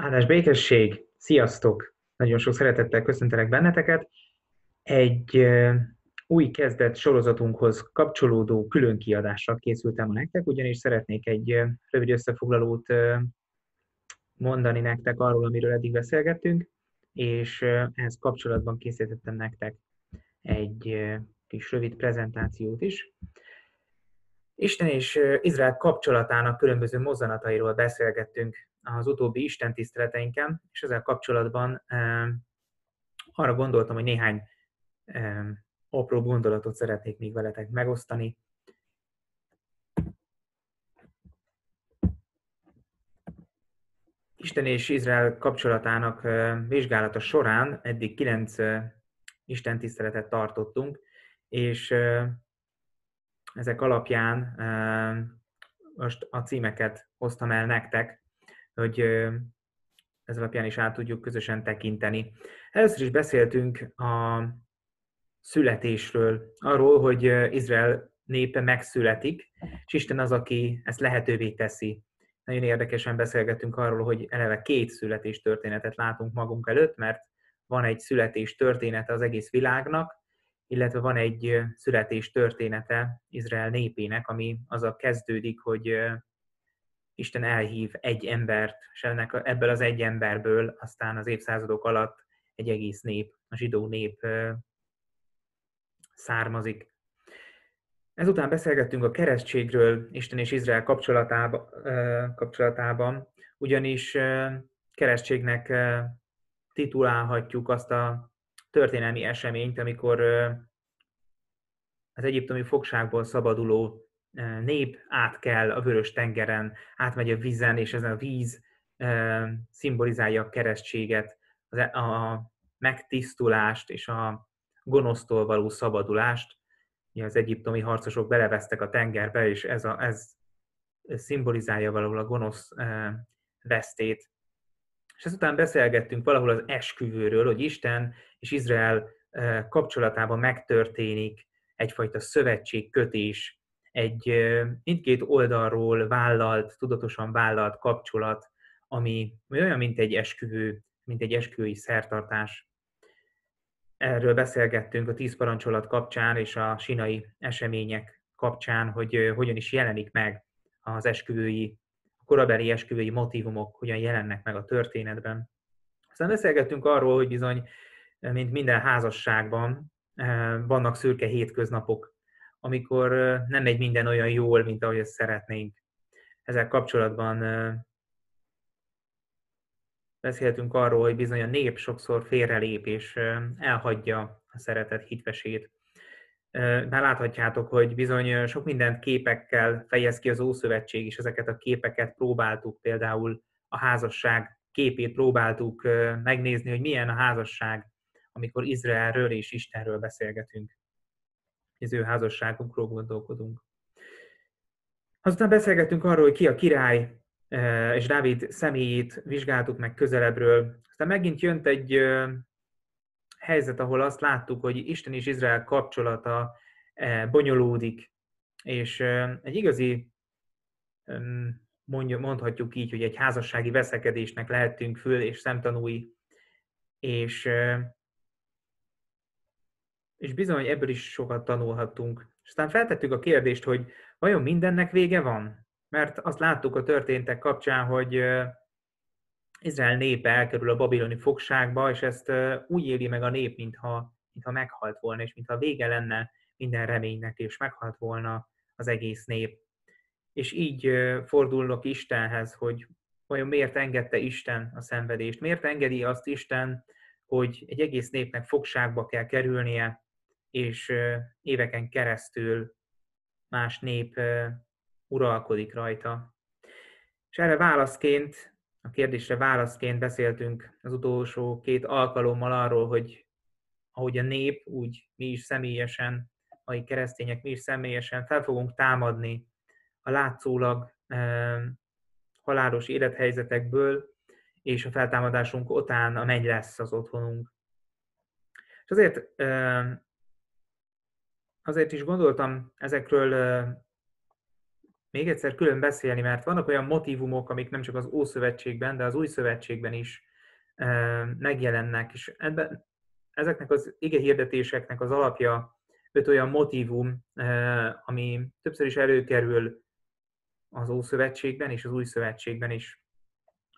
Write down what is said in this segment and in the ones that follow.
Áldás békesség! Sziasztok! Nagyon sok szeretettel köszöntelek benneteket. Egy új kezdet sorozatunkhoz kapcsolódó külön kiadással készültem a nektek, ugyanis szeretnék egy rövid összefoglalót mondani nektek arról, amiről eddig beszélgettünk, és ehhez kapcsolatban készítettem nektek egy kis rövid prezentációt is. Isten és Izrael kapcsolatának különböző mozzanatairól beszélgettünk az utóbbi Isten tiszteleteinken, és ezzel kapcsolatban arra gondoltam, hogy néhány apró gondolatot szeretnék még veletek megosztani. Isten és Izrael kapcsolatának vizsgálata során eddig kilenc Isten tiszteletet tartottunk, és ezek alapján most a címeket hoztam el nektek, hogy ez alapján is át tudjuk közösen tekinteni. Először is beszéltünk a születésről, arról, hogy Izrael népe megszületik, és Isten az, aki ezt lehetővé teszi. Nagyon érdekesen beszélgetünk arról, hogy eleve két születés történetet látunk magunk előtt, mert van egy születés története az egész világnak, illetve van egy születés története Izrael népének, ami azzal kezdődik, hogy Isten elhív egy embert, és ennek, ebből az egy emberből aztán az évszázadok alatt egy egész nép, a zsidó nép származik. Ezután beszélgettünk a keresztségről Isten és Izrael kapcsolatában, kapcsolatában ugyanis keresztségnek titulálhatjuk azt a történelmi eseményt, amikor az egyiptomi fogságból szabaduló nép át kell a vörös tengeren, átmegy a vízen, és ezen a víz szimbolizálja a keresztséget, e, a megtisztulást és a gonosztól való szabadulást. Az egyiptomi harcosok belevesztek a tengerbe, és ez, a, ez szimbolizálja valahol a gonosz vesztét. És ezután beszélgettünk valahol az esküvőről, hogy Isten és Izrael kapcsolatában megtörténik egyfajta szövetségkötés, egy mindkét oldalról vállalt, tudatosan vállalt kapcsolat, ami olyan, mint egy esküvő, mint egy esküvői szertartás. Erről beszélgettünk a tíz parancsolat kapcsán és a sinai események kapcsán, hogy hogyan is jelenik meg az esküvői, a korabeli esküvői motivumok, hogyan jelennek meg a történetben. Aztán beszélgettünk arról, hogy bizony, mint minden házasságban, vannak szürke hétköznapok, amikor nem megy minden olyan jól, mint ahogy ezt szeretnénk. Ezzel kapcsolatban beszéltünk arról, hogy bizony a nép sokszor félrelép és elhagyja a szeretet hitvesét. Már láthatjátok, hogy bizony sok mindent képekkel fejez ki az Ószövetség, és ezeket a képeket próbáltuk például a házasság képét próbáltuk megnézni, hogy milyen a házasság, amikor Izraelről és Istenről beszélgetünk az ő házasságukról gondolkodunk. Azután beszélgettünk arról, hogy ki a király, e, és Dávid személyét vizsgáltuk meg közelebbről. Aztán megint jött egy helyzet, ahol azt láttuk, hogy Isten és Izrael kapcsolata e, bonyolódik, és egy igazi, mondhatjuk így, hogy egy házassági veszekedésnek lehetünk föl és szemtanúi, és és bizony ebből is sokat tanulhattunk. És aztán feltettük a kérdést, hogy vajon mindennek vége van? Mert azt láttuk a történtek kapcsán, hogy Izrael népe elkerül a babiloni fogságba, és ezt úgy éli meg a nép, mintha, mintha meghalt volna, és mintha vége lenne minden reménynek, és meghalt volna az egész nép. És így fordulnak Istenhez, hogy vajon miért engedte Isten a szenvedést, miért engedi azt Isten, hogy egy egész népnek fogságba kell kerülnie, és éveken keresztül más nép uralkodik rajta. És erre válaszként, a kérdésre válaszként beszéltünk az utolsó két alkalommal arról, hogy ahogy a nép, úgy mi is személyesen, mai keresztények mi is személyesen fel fogunk támadni a látszólag halálos élethelyzetekből, és a feltámadásunk után a menny lesz az otthonunk. És azért azért is gondoltam ezekről még egyszer külön beszélni, mert vannak olyan motivumok, amik nem csak az Ószövetségben, de az Új Szövetségben is megjelennek, és ebben, ezeknek az ige hirdetéseknek az alapja öt olyan motivum, ami többször is előkerül az Ószövetségben és az Új Szövetségben is.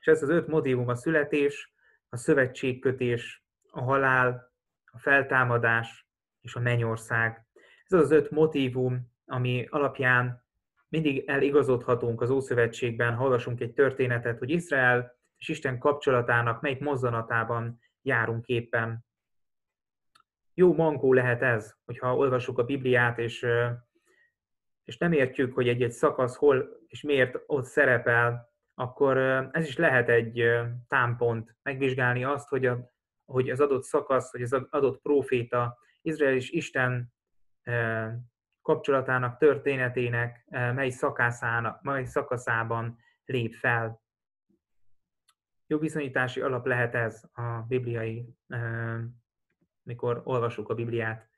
És ez az öt motivum a születés, a szövetségkötés, a halál, a feltámadás és a mennyország. Ez az öt motivum, ami alapján mindig eligazodhatunk az Ószövetségben, hallgassunk egy történetet, hogy Izrael és Isten kapcsolatának melyik mozzanatában járunk éppen. Jó mankó lehet ez, hogyha olvassuk a Bibliát, és, és nem értjük, hogy egy-egy szakasz hol és miért ott szerepel, akkor ez is lehet egy támpont, megvizsgálni azt, hogy, a, hogy az adott szakasz, hogy az adott próféta, Izrael és Isten kapcsolatának, történetének mely, szakászának, mely szakaszában lép fel. Jó bizonyítási alap lehet ez a bibliai, mikor olvasjuk a Bibliát.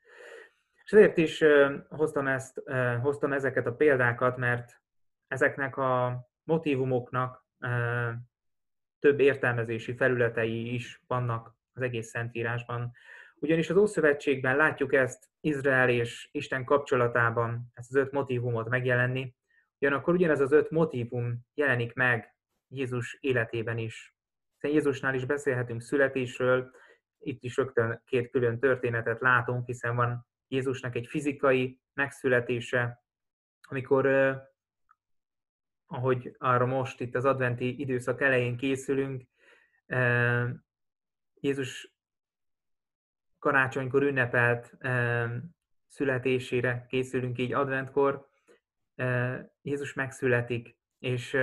És ezért is hoztam, ezt, hoztam ezeket a példákat, mert ezeknek a motivumoknak több értelmezési felületei is vannak az egész Szentírásban. Ugyanis az Ószövetségben látjuk ezt Izrael és Isten kapcsolatában, ezt az öt motivumot megjelenni, ugyanakkor ugyanez az öt motivum jelenik meg Jézus életében is. Hiszen Jézusnál is beszélhetünk születésről, itt is rögtön két külön történetet látunk, hiszen van Jézusnak egy fizikai megszületése, amikor ahogy arra most itt az adventi időszak elején készülünk, Jézus karácsonykor ünnepelt születésére készülünk így adventkor, Jézus megszületik, és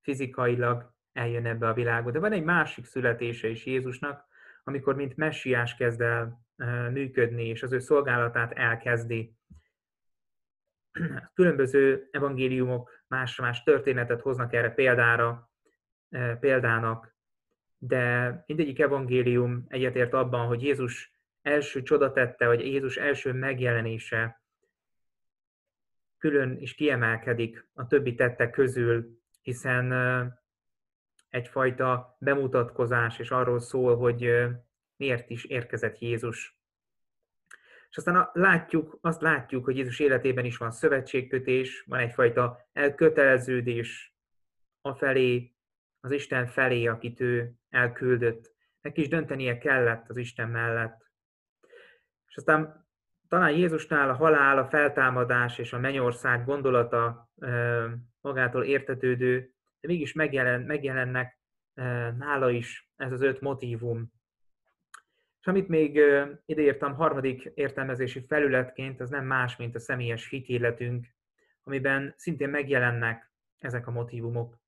fizikailag eljön ebbe a világba. De van egy másik születése is Jézusnak, amikor mint messiás kezd el működni, és az ő szolgálatát elkezdi. Különböző evangéliumok más-más történetet hoznak erre példára, példának, de mindegyik evangélium egyetért abban, hogy Jézus első csodatette, vagy Jézus első megjelenése külön is kiemelkedik a többi tettek közül, hiszen egyfajta bemutatkozás, és arról szól, hogy miért is érkezett Jézus. És aztán látjuk, azt látjuk, hogy Jézus életében is van szövetségkötés, van egyfajta elköteleződés afelé, az Isten felé, akit ő elküldött. Neki is döntenie kellett az Isten mellett. És aztán talán Jézusnál a halál, a feltámadás és a mennyország gondolata magától értetődő, de mégis megjelen, megjelennek nála is ez az öt motívum. És amit még ideírtam harmadik értelmezési felületként, az nem más, mint a személyes hitéletünk, amiben szintén megjelennek ezek a motivumok.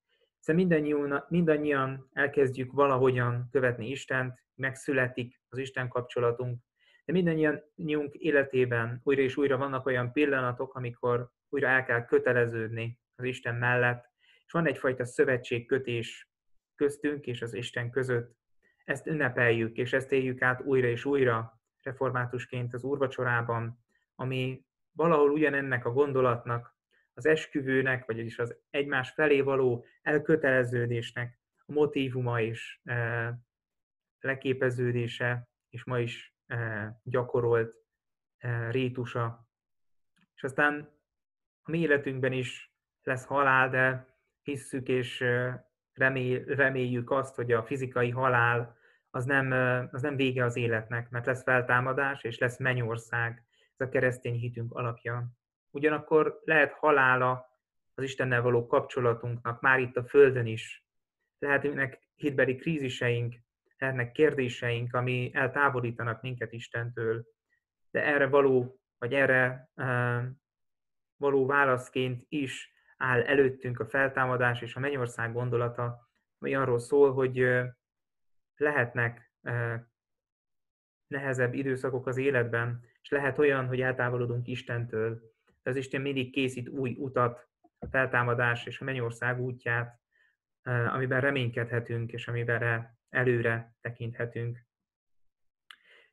Hiszen mindannyian, mindannyian elkezdjük valahogyan követni Istent, megszületik az Isten kapcsolatunk, de mindannyiunk életében újra és újra vannak olyan pillanatok, amikor újra el kell köteleződni az Isten mellett, és van egyfajta szövetségkötés köztünk és az Isten között. Ezt ünnepeljük, és ezt éljük át újra és újra reformátusként az úrvacsorában, ami valahol ugyanennek a gondolatnak az esküvőnek, vagyis az egymás felé való elköteleződésnek a motivuma és e, leképeződése, és ma is e, gyakorolt e, rétusa. És aztán a mi életünkben is lesz halál, de hisszük és remél, reméljük azt, hogy a fizikai halál az nem, az nem vége az életnek, mert lesz feltámadás és lesz mennyország. Ez a keresztény hitünk alapja. Ugyanakkor lehet halála az Istennel való kapcsolatunknak, már itt a Földön is. Lehetnek hitbeli kríziseink, lehetnek kérdéseink, ami eltávolítanak minket Istentől, de erre való, vagy erre uh, való válaszként is áll előttünk a feltámadás és a mennyország gondolata, ami arról szól, hogy uh, lehetnek uh, nehezebb időszakok az életben, és lehet olyan, hogy eltávolodunk Istentől, de az Isten mindig készít új utat, a feltámadás és a mennyország útját, amiben reménykedhetünk, és amiben előre tekinthetünk.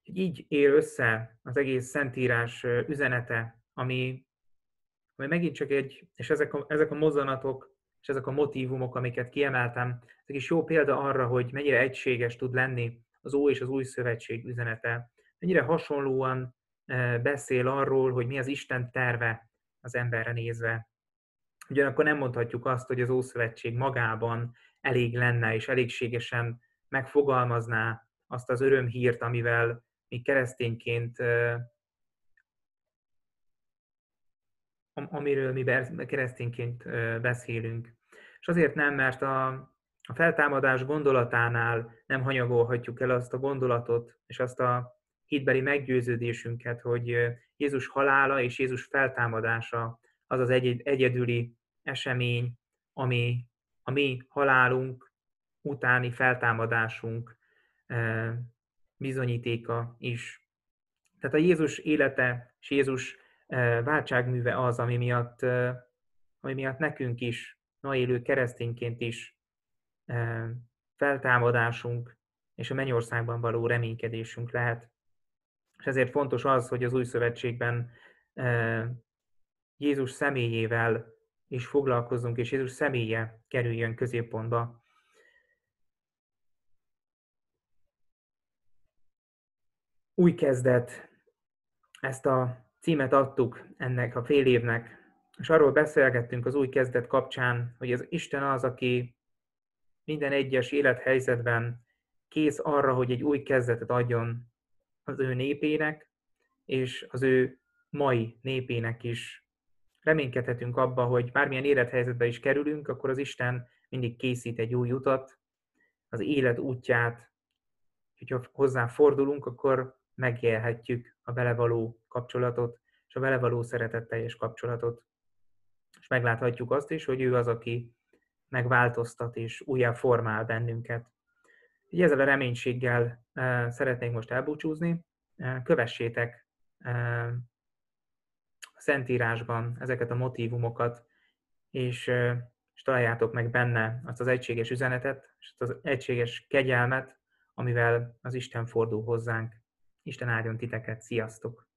Így ér össze az egész Szentírás üzenete, ami ami megint csak egy, és ezek a, ezek a mozzanatok, és ezek a motivumok, amiket kiemeltem, ezek is jó példa arra, hogy mennyire egységes tud lenni az Ó és az Új Szövetség üzenete. Mennyire hasonlóan beszél arról, hogy mi az Isten terve az emberre nézve. Ugyanakkor nem mondhatjuk azt, hogy az Ószövetség magában elég lenne és elégségesen megfogalmazná azt az örömhírt, amivel mi keresztényként, amiről mi keresztényként beszélünk. És azért nem, mert a, a feltámadás gondolatánál nem hanyagolhatjuk el azt a gondolatot, és azt a hitbeli meggyőződésünket, hogy Jézus halála és Jézus feltámadása az az egyedüli esemény, ami a mi halálunk utáni feltámadásunk bizonyítéka is. Tehát a Jézus élete és Jézus váltságműve az, ami miatt, ami miatt nekünk is, ma élő keresztényként is feltámadásunk és a mennyországban való reménykedésünk lehet. És ezért fontos az, hogy az új szövetségben Jézus személyével is foglalkozzunk, és Jézus személye kerüljön középpontba. Új kezdet. Ezt a címet adtuk ennek a fél évnek, és arról beszélgettünk az új kezdet kapcsán, hogy az Isten az, aki minden egyes élethelyzetben kész arra, hogy egy új kezdetet adjon az ő népének, és az ő mai népének is. Reménykedhetünk abba, hogy bármilyen élethelyzetbe is kerülünk, akkor az Isten mindig készít egy új utat, az élet útját, hogyha hozzá fordulunk, akkor megélhetjük a vele való kapcsolatot, és a vele való szeretetteljes kapcsolatot. És megláthatjuk azt is, hogy ő az, aki megváltoztat és újjá formál bennünket. Így ezzel a reménységgel szeretnénk most elbúcsúzni. Kövessétek a Szentírásban ezeket a motivumokat, és, és találjátok meg benne azt az egységes üzenetet, és azt az egységes kegyelmet, amivel az Isten fordul hozzánk. Isten áldjon titeket, sziasztok!